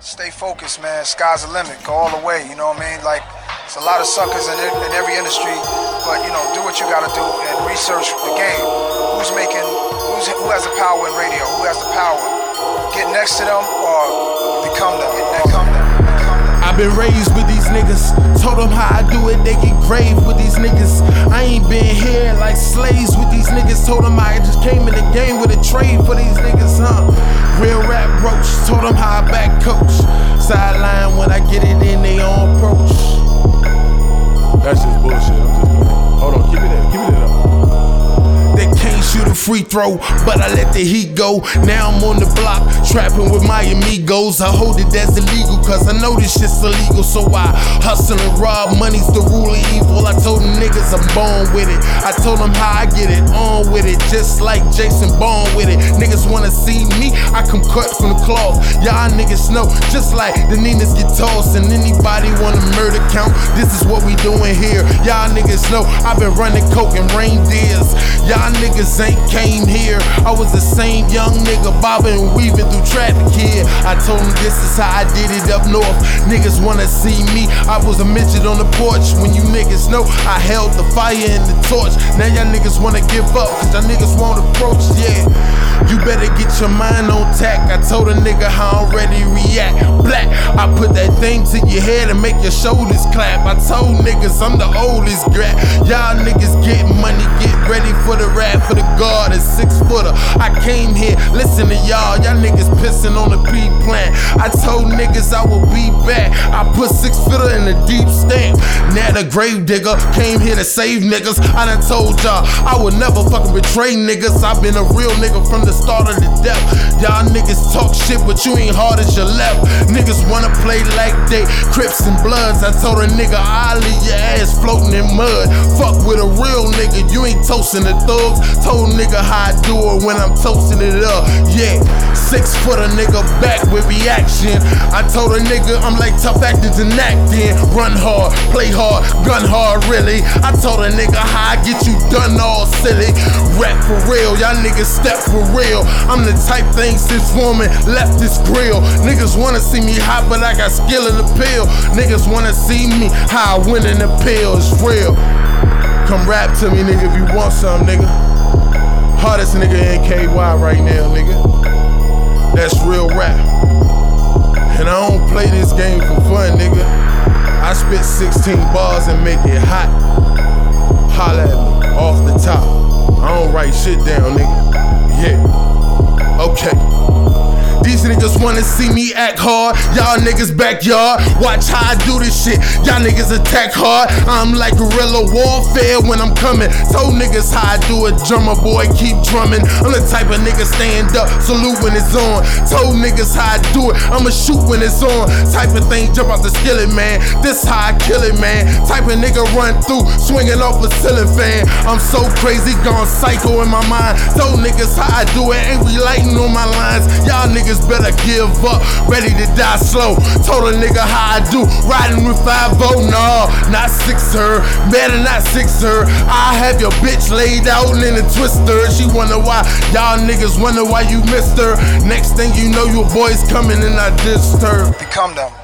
Stay focused, man. Sky's the limit. Go all the way. You know what I mean? Like, it's a lot of suckers in, in every industry, but you know, do what you gotta do and research the game. Who's making? Who's who has the power in radio? Who has the power? Get next to them or become them. Become them. I've been raised with these niggas. Told them how I do it, they get grave with these niggas. I ain't been here like slaves with these niggas. Told them I just came in the game with a trade for these niggas, huh? Real rap roach. Told them how I back coach. Sideline when I get it in, they on approach. That's just bullshit. I'm just. Hold on, keep it in, give it that up. They can't shoot a free throw, but I let the heat go. Now I'm on the block, trapping with my amigos. I hold it as illegal, cause I know this shit's illegal. So I hustle and rob, money's the rule of evil. I told them niggas I'm born with it. I told them how I get it on with it, just like Jason Bourne with it. Niggas wanna see me, I come cut from the cloth. Y'all niggas know, just like the Ninas get tossed, and anybody want a murder count. This is what we doing here. Y'all niggas know I've been running coke and reindeers. Y'all niggas ain't came here. I was the same young nigga bobbing and weaving through traffic here. I told them this is how I did it up north. Niggas wanna see me. I was a midget on the porch when you niggas know I held the fire and the torch. Now y'all niggas wanna give up, cause y'all niggas won't approach, yeah. Better get your mind on tack. I told a nigga how I'm ready to react. Black, I put that thing to your head and make your shoulders clap. I told niggas I'm the oldest grat. Y'all niggas get money, get ready for the rap, for the guard, a six footer. I came here, listen to y'all. Y'all niggas pissing on the P plant. I told niggas I will be back. I put six footer in a deep stamp. Now the grave digger came here to save niggas. I done told y'all I would never fucking betray niggas. I've been a real nigga from the start the death. Y'all niggas talk shit, but you ain't hard as your left. Niggas wanna play like they Crips and Bloods. I told a nigga I'll leave your ass floating in mud. Fuck with a real nigga, you ain't toasting the thugs. Told nigga how I do it when I'm toasting it up. Yeah, six foot a nigga back with reaction. I told a nigga I'm like tough actors and acting. Run hard, play hard, gun hard, really. I told a nigga how I get you done all silly. Rap for real, y'all niggas step for real. I'm the type thing since woman left this grill. Niggas wanna see me hot, but I got skill in the pill. Niggas wanna see me how I win in the pill. It's real. Come rap to me, nigga, if you want some, nigga. Hardest nigga in KY right now, nigga. That's real rap. And I don't play this game for fun, nigga. I spit 16 bars and make it hot. Holla at me off the top. I don't write shit down, nigga. Wanna see me act hard. Y'all niggas backyard. Watch how I do this shit. Y'all niggas attack hard. I'm like guerrilla warfare when I'm coming. Told niggas how I do it. Drummer boy, keep drumming. I'm the type of nigga stand up, salute when it's on. Told niggas how I do it. I'ma shoot when it's on. Type of thing, jump out the skillet, man. This how I kill it, man. Type of nigga run through, swinging off a ceiling fan. I'm so crazy, gone psycho in my mind. Told niggas how I do it. Ain't relighting on my lines. Y'all niggas better give up, ready to die slow. Told a nigga how I do, riding with 5 nah, not 6 her, better not 6 her. I have your bitch laid out in a twister. She wonder why, y'all niggas wonder why you missed her. Next thing you know, your boy's coming and I disturbed. Become them.